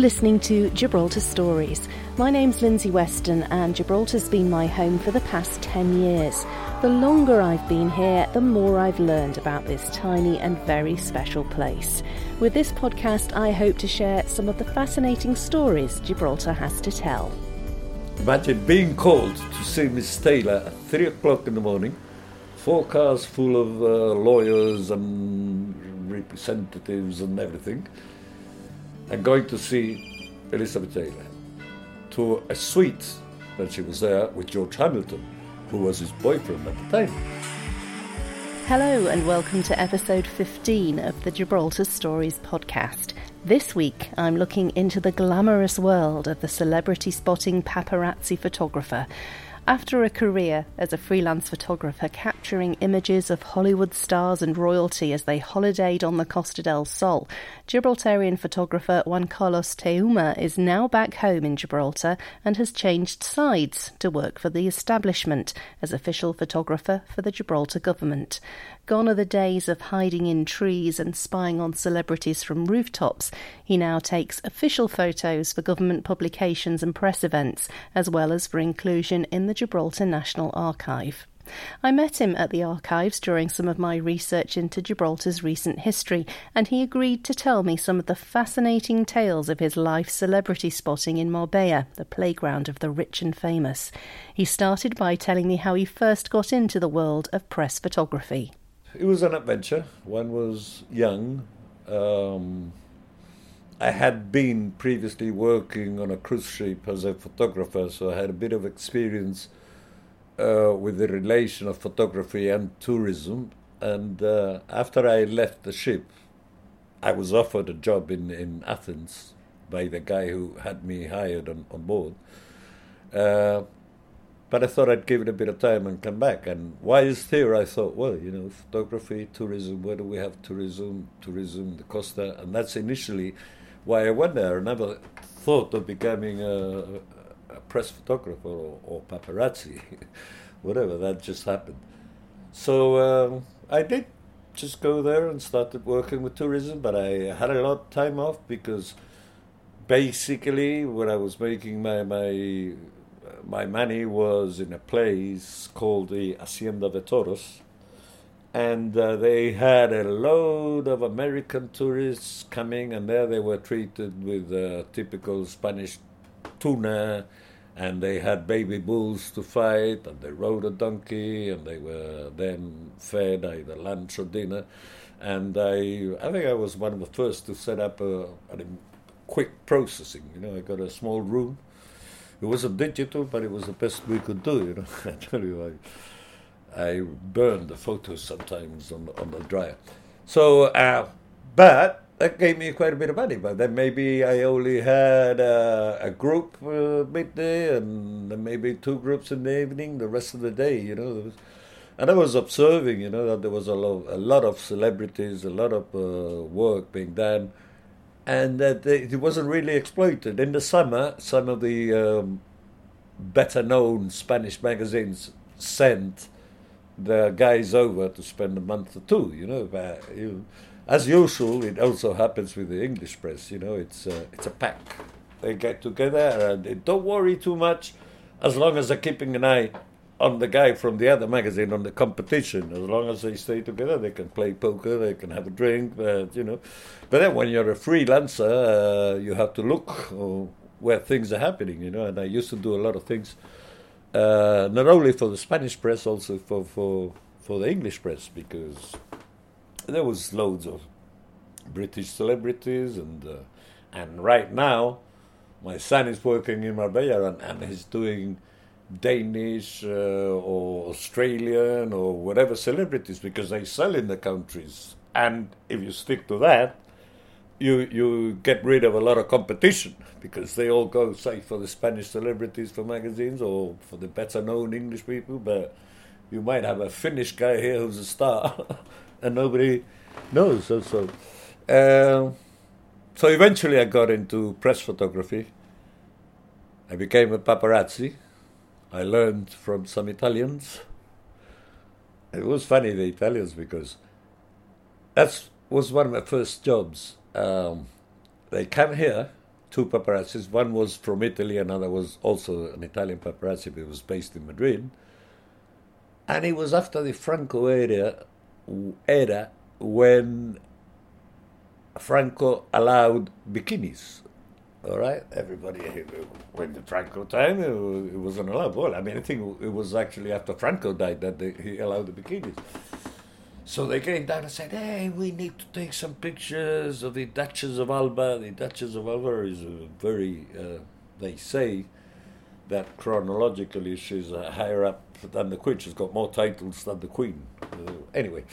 Listening to Gibraltar Stories. My name's Lindsay Weston, and Gibraltar's been my home for the past 10 years. The longer I've been here, the more I've learned about this tiny and very special place. With this podcast, I hope to share some of the fascinating stories Gibraltar has to tell. Imagine being called to see Miss Taylor at 3 o'clock in the morning, four cars full of uh, lawyers and representatives and everything and going to see Elizabeth Taylor to a suite that she was there with George Hamilton, who was his boyfriend at the time. Hello, and welcome to episode 15 of the Gibraltar Stories podcast. This week, I'm looking into the glamorous world of the celebrity spotting paparazzi photographer. After a career as a freelance photographer capturing images of Hollywood stars and royalty as they holidayed on the Costa del Sol, Gibraltarian photographer Juan Carlos Teuma is now back home in Gibraltar and has changed sides to work for the establishment as official photographer for the Gibraltar government. Gone are the days of hiding in trees and spying on celebrities from rooftops. He now takes official photos for government publications and press events, as well as for inclusion in the Gibraltar National Archive. I met him at the archives during some of my research into Gibraltar's recent history, and he agreed to tell me some of the fascinating tales of his life celebrity spotting in Marbella, the playground of the rich and famous. He started by telling me how he first got into the world of press photography. It was an adventure. One was young. Um, I had been previously working on a cruise ship as a photographer, so I had a bit of experience uh, with the relation of photography and tourism. And uh, after I left the ship, I was offered a job in, in Athens by the guy who had me hired on, on board. Uh, but I thought I'd give it a bit of time and come back. And why is here? I thought, well, you know, photography, tourism. Where do we have tourism? Tourism, the Costa, and that's initially why I went there. I never thought of becoming a, a press photographer or, or paparazzi, whatever. That just happened. So um, I did just go there and started working with tourism. But I had a lot of time off because basically when I was making my my my money was in a place called the Hacienda de Toros, and uh, they had a load of American tourists coming, and there they were treated with uh, typical Spanish tuna, and they had baby bulls to fight, and they rode a donkey, and they were then fed either lunch or dinner. And I, I think I was one of the first to set up a, a quick processing. You know, I got a small room it wasn't digital, but it was the best we could do. You know, I tell you, I, I burned the photos sometimes on on the dryer. So, uh, but that gave me quite a bit of money. But then maybe I only had uh, a group uh, midday and maybe two groups in the evening. The rest of the day, you know. And I was observing, you know, that there was a lot, a lot of celebrities, a lot of uh, work being done and that it wasn't really exploited. In the summer, some of the um, better known Spanish magazines sent the guys over to spend a month or two, you know. But, you, as usual, it also happens with the English press, you know, it's, it's a pack. They get together and they don't worry too much as long as they're keeping an eye on the guy from the other magazine on the competition. As long as they stay together, they can play poker, they can have a drink, but, you know. But then when you're a freelancer, uh, you have to look uh, where things are happening, you know. And I used to do a lot of things, uh, not only for the Spanish press, also for, for, for the English press, because there was loads of British celebrities, and uh, and right now, my son is working in Marbella, and, and he's doing Danish uh, or Australian or whatever celebrities because they sell in the countries. And if you stick to that, you you get rid of a lot of competition because they all go say for the Spanish celebrities for magazines or for the better known English people, but you might have a Finnish guy here who's a star and nobody knows. So so, uh, so eventually I got into press photography. I became a paparazzi I learned from some Italians. It was funny, the Italians, because that was one of my first jobs. Um, they come here two paparazzis. One was from Italy, another was also an Italian paparazzi, but was based in Madrid. And it was after the Franco era, era when Franco allowed bikinis. All right, everybody. When the Franco time, it wasn't allowed. Well, I mean, I think it was actually after Franco died that they, he allowed the bikinis. So they came down and said, "Hey, we need to take some pictures of the Duchess of Alba." The Duchess of Alba is a very, uh, they say, that chronologically she's uh, higher up than the Queen. She's got more titles than the Queen. Uh, anyway,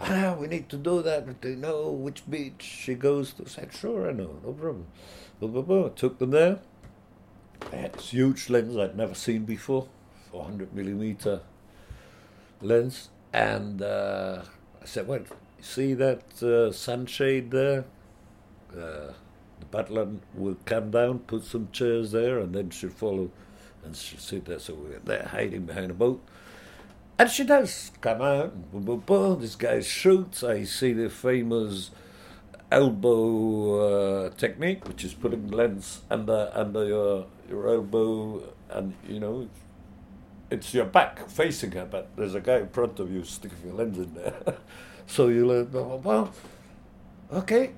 ah, we need to do that. They know which beach she goes to. I said, "Sure, I know, no problem." Blah, blah, blah. Took them there. This huge lens I'd never seen before, 400 millimeter lens and uh, I said, well, see that uh, sunshade there? Uh, the butler will come down, put some chairs there, and then she'll follow and she'll sit there. So we're there hiding behind a boat. And she does come out, boom, boom, boom. This guy shoots. I see the famous elbow uh, technique, which is putting lens under under your your elbow, and you know it's your back facing her, but there's a guy in front of you sticking a lens in there. so you learn, well, okay,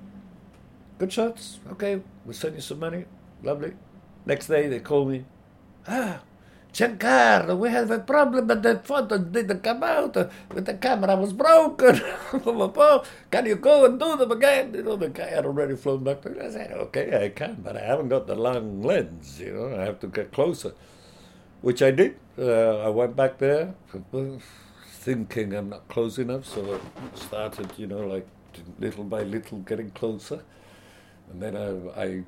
good shots, okay, we'll send you some money, lovely. Next day they call me, ah, Giancarlo, we have a problem, but the photo didn't come out. The camera was broken. can you go and do them again? You know, the guy had already flown back. I said, okay, I can, but I haven't got the long lens. You know, I have to get closer which I did. Uh, I went back there thinking I'm not close enough, so I started, you know, like little by little getting closer. And then I, I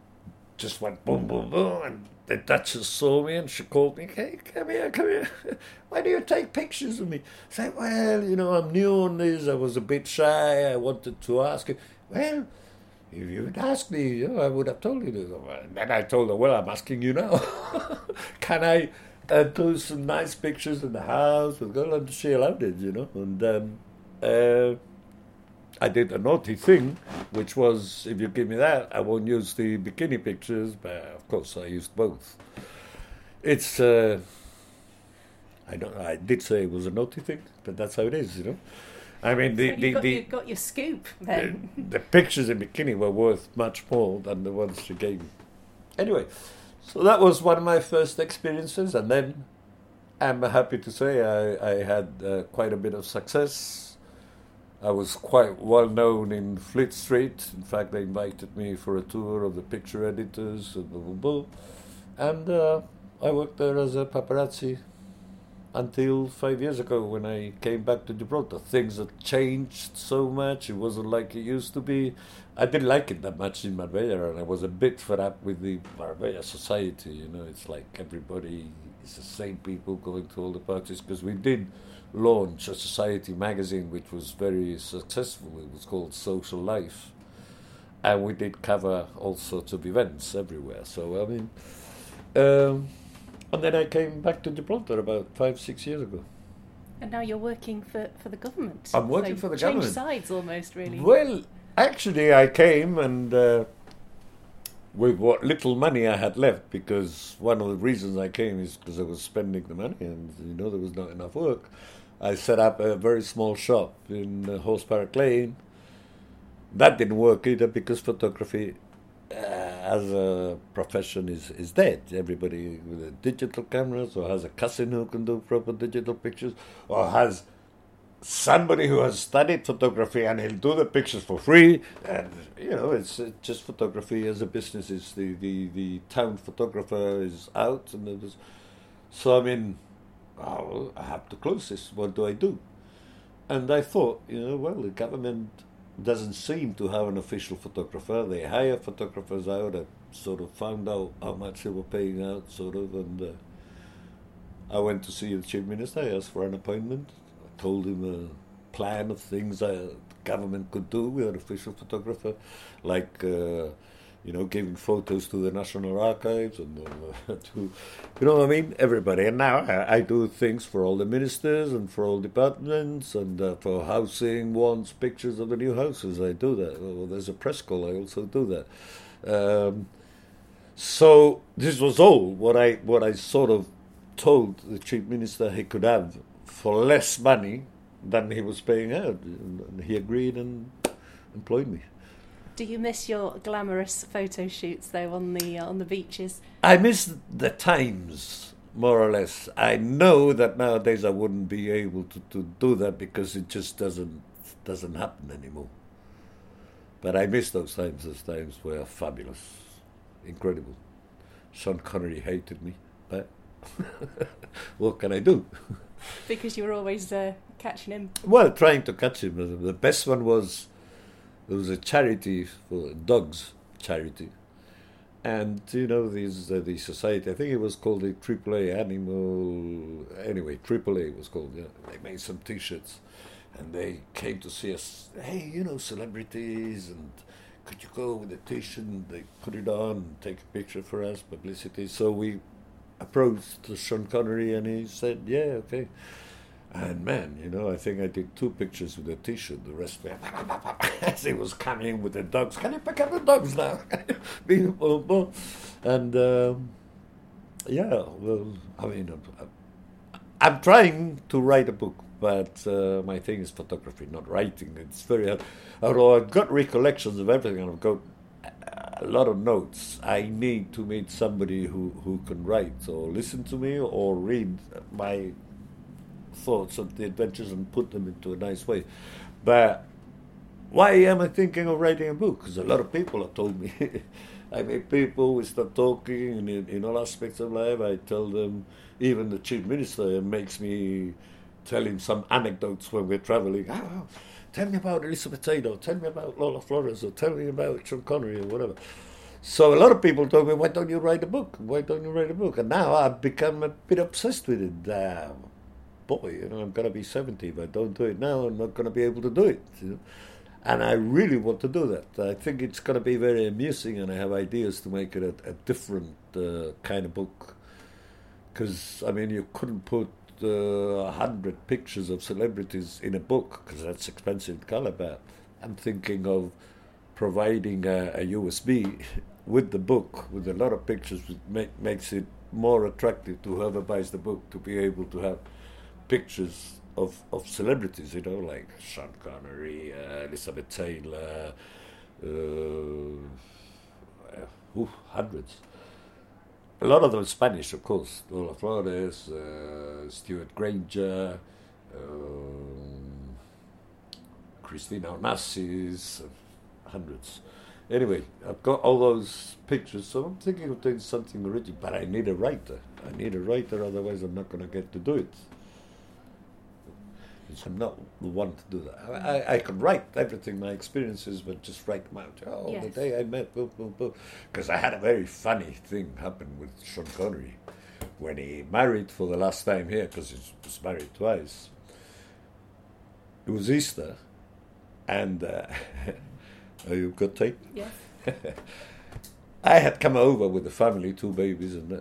just went boom, boom, boom, and the Duchess saw me and she called me, hey, come here, come here. Why do you take pictures of me? I said, well, you know, I'm new on this. I was a bit shy. I wanted to ask you. Well, if you had asked me, you know, I would have told you this. And then I told her, well, I'm asking you now. Can I and took some nice pictures in the house with girl, and she allowed it, you know. And um, uh, I did a naughty thing, which was if you give me that, I won't use the bikini pictures, but of course I used both. It's. Uh, I don't. I did say it was a naughty thing, but that's how it is, you know. I mean, the, so the, you got, the, you got your scoop then. The, the, pictures in bikini were worth much more than the ones she gave me. Anyway, so that was one of my first experiences, and then I'm happy to say I, I had uh, quite a bit of success. I was quite well known in Fleet Street. In fact, they invited me for a tour of the picture editors and blah, blah, blah. And uh, I worked there as a paparazzi until five years ago when I came back to Gibraltar. Things had changed so much. It wasn't like it used to be. I didn't like it that much in Marbella, and I was a bit fed up with the Marbella society. You know, it's like everybody is the same people going to all the parties because we did launch a society magazine which was very successful. It was called Social Life, and we did cover all sorts of events everywhere. So I mean. Um, and then I came back to Gibraltar about five, six years ago. And now you're working for, for the government. I'm working so for the government. change sides almost, really. Well, actually, I came and uh, with what little money I had left, because one of the reasons I came is because I was spending the money, and you know there was not enough work. I set up a very small shop in uh, Horse Barrack Lane. That didn't work either because photography uh, as a profession is, is dead. Everybody with digital cameras or has a cousin who can do proper digital pictures or has somebody who has studied photography and he'll do the pictures for free. And, you know, it's, it's just photography as a business. Is the, the, the town photographer is out. and it was, So, I mean, oh, I have to close this. What do I do? And I thought, you know, well, the government doesn't seem to have an official photographer. They hire photographers out. I sort of found out how much they were paying out, sort of, and uh, I went to see the chief minister. I asked for an appointment. I told him a plan of things the government could do with an official photographer, like. Uh, you know, giving photos to the National Archives and uh, to, you know what I mean, everybody. And now I, I, do things for all the ministers and for all departments and uh, for housing wants pictures of the new houses. I do that. Well, there's a press call. I also do that. Um, So this was all what I what I sort of told the chief minister he could have for less money than he was paying out. And he agreed and employed me. Do you miss your glamorous photo shoots though on the uh, on the beaches? I miss the times more or less. I know that nowadays I wouldn't be able to, to do that because it just doesn't doesn't happen anymore. But I miss those times. Those times were fabulous, incredible. Sean Connery hated me, but what can I do? Because you were always uh, catching him. Well, trying to catch him. The best one was there was a charity for dogs charity, and you know these uh, the society. I think it was called the AAA Animal. Anyway, AAA was called. Yeah, they made some T-shirts, and they came to see us. Hey, you know celebrities and. Could you go with a T-shirt? And they put it on, and take a picture for us, publicity. So we approached Sean Connery, and he said, "Yeah, okay." And man, you know, I think I did two pictures with a T-shirt. The rest were as he was coming with the dogs. Can you pick up the dogs now? and um, yeah, well, I mean, I'm, I'm, trying to write a book, but uh, my thing is photography, not writing. It's very hard. Although I've got recollections of everything, and I've got a lot of notes. I need to meet somebody who, who can write or listen to me or read my thoughts of the adventures and put them into a nice way. But why am I thinking of writing a book? Because a lot of people have told me. I meet people, we start talking, and in, in all aspects of life, I tell them, even the chief minister makes me tell him some anecdotes when we're traveling. Oh, tell me about Elizabeth Taylor, tell me about Lola Flores, or tell me about Sean Connery, or whatever. So a lot of people told me, why don't you write a book? Why don't you write a book? And now I've become a bit obsessed with it. Uh, boy, you know, I'm going to be 70. If I don't do it now, I'm not going to be able to do it. You know? And I really want to do that. I think it's going to be very amusing, and I have ideas to make it a, a different uh, kind of book. Because, I mean, you couldn't put uh, a uh, hundred pictures of celebrities in a book, because that's expensive color, but I'm thinking of providing a, a, USB with the book, with a lot of pictures, make, makes it more attractive to whoever buys the book to be able to have pictures of, of celebrities, you know, like Sean Connery, uh, Elizabeth Taylor, uh, hundreds. A lot of them Spanish, of course. Lola Flores, uh, Stewart Granger, um, Christina Onassis, hundreds. Anyway, I've got all those pictures, so I'm thinking of doing something original, but I need a writer. I need a writer, otherwise I'm not going to get to do it. I'm not the one to do that. I, I, I can write everything, my experiences, but just write them out. Oh, yes. the day I met, boom, boom, boom. Because I had a very funny thing happen with Sean Connery when he married for the last time here, because he was married twice. It was Easter, and uh, oh, you've got tape? Yes. I had come over with the family, two babies, and uh,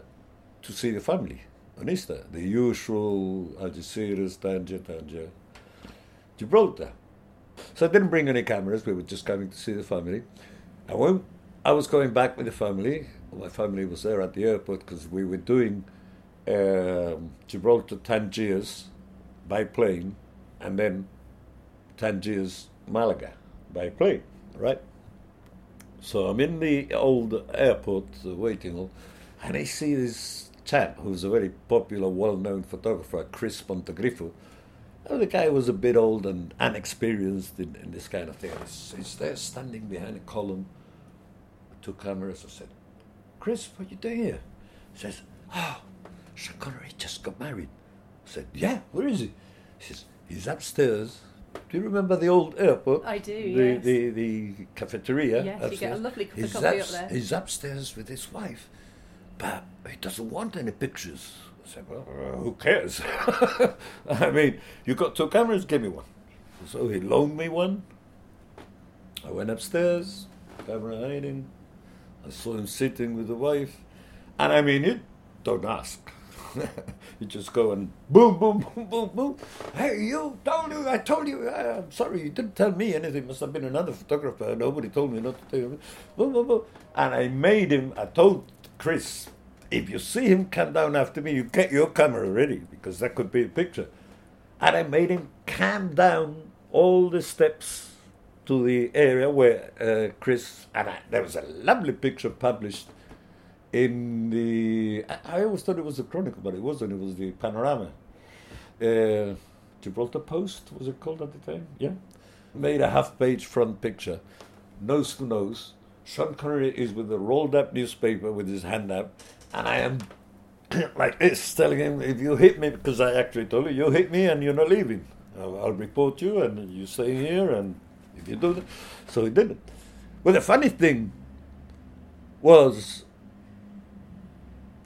to see the family Easter. The usual Algeciras, Tanger, Tanger. Gibraltar. So I didn't bring any cameras, we were just coming to see the family. And when I was going back with the family, my family was there at the airport because we were doing um, Gibraltar Tangiers by plane and then Tangiers Malaga by plane, right? So I'm in the old airport uh, waiting hall and I see this chap who's a very popular, well known photographer, Chris Pontegrifo the guy was a bit old and unexperienced in, in this kind of thing. He's, he's, there standing behind a column with two cameras. I said, Chris, what are you doing here? He says, Oh, Sean Connery just got married. I said, Yeah, where is he? He says, He's upstairs. Do you remember the old airport? I do, the, yes. The, the cafeteria. Yes, upstairs. you get a lovely cup of coffee up there. He's upstairs with his wife, but he doesn't want any pictures. I said, well, uh, who cares? I mean, you got two cameras, give me one. So he loaned me one. I went upstairs, camera hiding. I saw him sitting with the wife. And I mean, you don't ask. you just go and boom, boom, boom, boom, boom. Hey, you told you, I told you, I'm sorry, you didn't tell me anything. Must have been another photographer. Nobody told me not to tell you. Boom, boom, boom. And I made him, I told Chris, if you see him come down after me, you get your camera ready because that could be a picture. And I made him come down all the steps to the area where uh, Chris and I, there was a lovely picture published in the. I, always thought it was the Chronicle, but it wasn't. It was the Panorama. Uh, Gibraltar Post was it called at the time? Yeah, made a half-page front picture, nose to nose. Sean Connery is with a rolled-up newspaper with his hand out, and I am like this, telling him, "If you hit me, because I actually told you, you hit me and you're not leaving. I'll, I'll report you, and you stay here, and if you do that." So he did it. Well, the funny thing was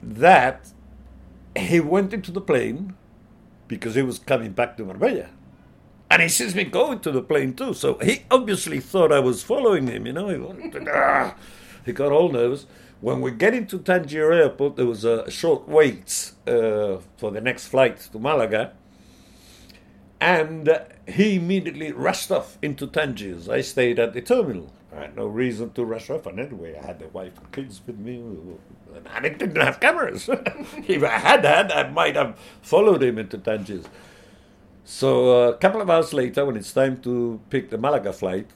that he went into the plane because he was coming back to Marbella. And he sees me going to the plane too. So he obviously thought I was following him, you know. He, wanted, ah, he got all nervous. When we get into Tangier Airport, there was a short wait uh, for the next flight to Malaga. And he immediately rushed off into Tangiers. I stayed at the terminal. I had no reason to rush off. And anyway, I had the wife and kids with me. And I didn't have cameras. if I had had, I might have followed him into Tangier. So uh, a couple of hours later, when it's time to pick the Malaga flight,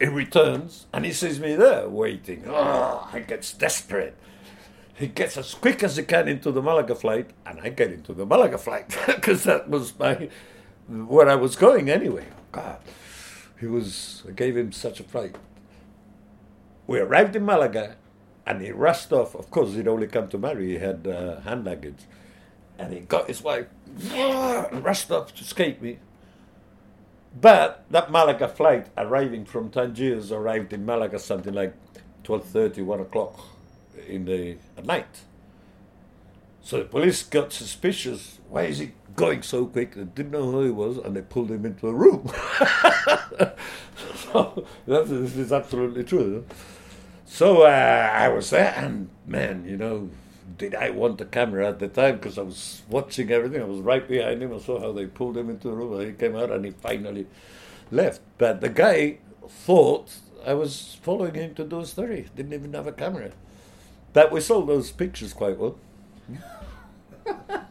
he returns and he sees me there waiting. Oh, I gets desperate. He gets as quick as he can into the Malaga flight, and I get into the Malaga flight because that was my where I was going anyway. God, he was. I gave him such a fright. We arrived in Malaga, and he rushed off. Of course, he'd only come to marry. He had uh, hand luggage, and he got his wife and rushed off to escape me. But that Malaga flight arriving from Tangiers arrived in Malaga something like 12.30, 1 o'clock in the at night. So the police got suspicious. Why is he going so quick? They didn't know who he was, and they pulled him into a room. so that is, absolutely true. So uh, I was there, and man, you know, did I want the camera at the time because I was watching everything. I was right behind him. I saw how they pulled him into the room, he came out, and he finally left. But the guy thought I was following him to do a story. Didn't even have a camera. But we sold those pictures quite well.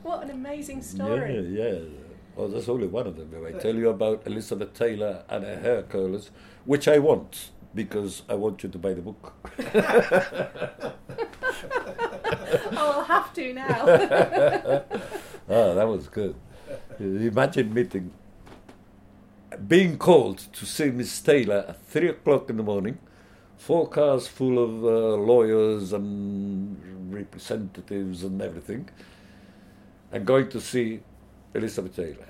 what an amazing story! Yeah, yeah. Well, that's only one of them. If I tell you about Elizabeth Taylor and her hair curlers, which I want because I want you to buy the book. oh, I'll have to now. oh, that was good. Imagine meeting, being called to see Miss Taylor at three o'clock in the morning, four cars full of uh, lawyers and representatives and everything, and going to see Elizabeth Taylor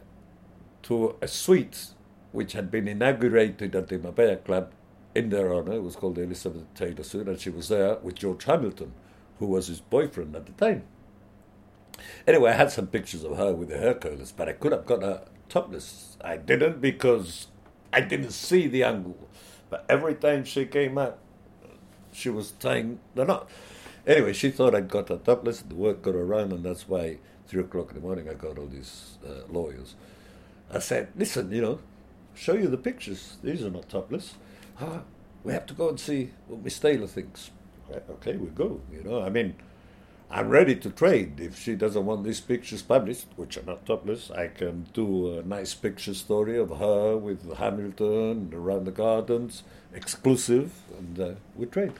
to a suite which had been inaugurated at the Marbella Club in their honor. It was called the Elizabeth Taylor suite, and she was there with George Hamilton who was his boyfriend at the time. Anyway, I had some pictures of her with the hair curlers, but I could have got her topless. I didn't because I didn't see the angle. But every time she came out, she was tying the knot. Anyway, she thought I'd got her topless. The work got around, and that's why three o'clock in the morning I got all these uh, lawyers. I said, "Listen, you know, show you the pictures. These are not topless. We have to go and see what Miss Taylor thinks." okay, we go. You know, I mean, I'm ready to trade. If she doesn't want these pictures published, which are not topless, I can do a nice picture story of her with Hamilton around the gardens, exclusive, and uh, we trade.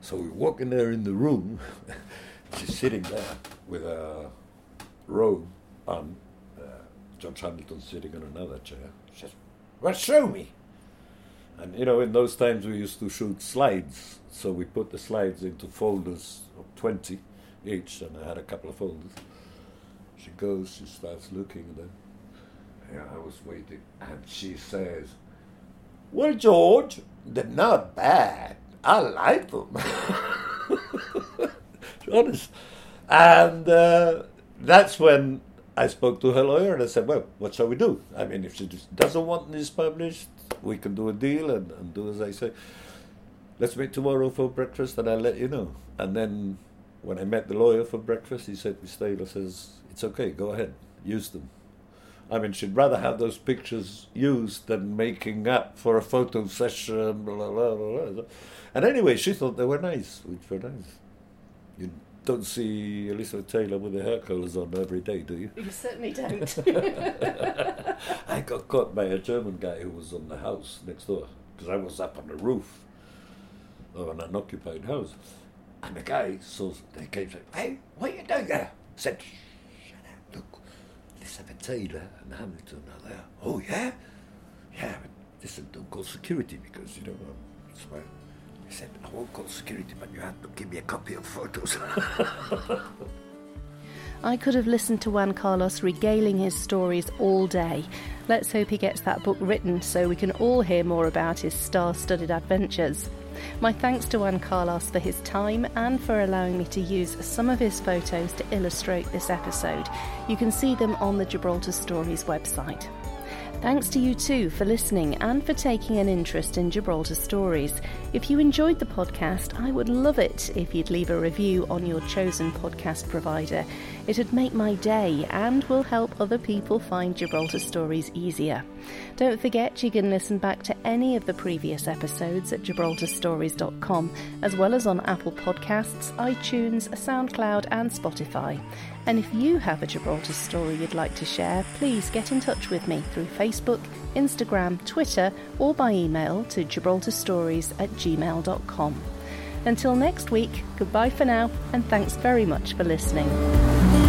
So we walk in there in the room. She's sitting there with a robe on. Uh, George Hamilton sitting on another chair. She says, "Well, show me." And you know, in those times we used to shoot slides, so we put the slides into folders of 20 each, and I had a couple of folders. She goes, she starts looking, and then yeah, I was waiting, and she says, Well, George, they're not bad. I like them. Honest. And uh, that's when I spoke to her lawyer and I said, Well, what shall we do? I mean, if she doesn't want this published, we can do a deal and, and do as I say. Let's meet tomorrow for breakfast and I'll let you know. And then when I met the lawyer for breakfast, he said, Miss Taylor says, It's okay, go ahead, use them. I mean, she'd rather have those pictures used than making up for a photo session, blah, blah, blah, blah. And anyway, she thought they were nice, which were nice. You don't see Elizabeth Taylor with her hair colours on every day, do you? You certainly don't. I got caught by a German guy who was on the house next door because I was up on the roof of an unoccupied house. And the guy saw, they came saying, Hey, what are you doing there? I said, Shut up, look, Elizabeth Taylor and Hamilton are there. Oh, yeah? Yeah, but listen, don't call security because, you know, that's why. Said, I won't call security, but you have to give me a copy of photos. I could have listened to Juan Carlos regaling his stories all day. Let's hope he gets that book written so we can all hear more about his star studded adventures. My thanks to Juan Carlos for his time and for allowing me to use some of his photos to illustrate this episode. You can see them on the Gibraltar Stories website. Thanks to you too for listening and for taking an interest in Gibraltar stories. If you enjoyed the podcast, I would love it if you'd leave a review on your chosen podcast provider. It'd make my day and will help other people find Gibraltar stories easier. Don't forget you can listen back to any of the previous episodes at gibraltarstories.com, as well as on Apple Podcasts, iTunes, SoundCloud, and Spotify. And if you have a Gibraltar story you'd like to share, please get in touch with me through Facebook, Instagram, Twitter, or by email to gibraltarstories at gmail.com. Until next week, goodbye for now, and thanks very much for listening.